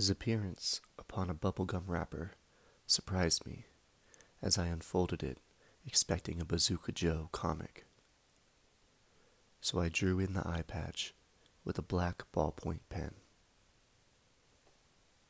His appearance upon a bubblegum wrapper surprised me as I unfolded it, expecting a Bazooka Joe comic. So I drew in the eye patch with a black ballpoint pen.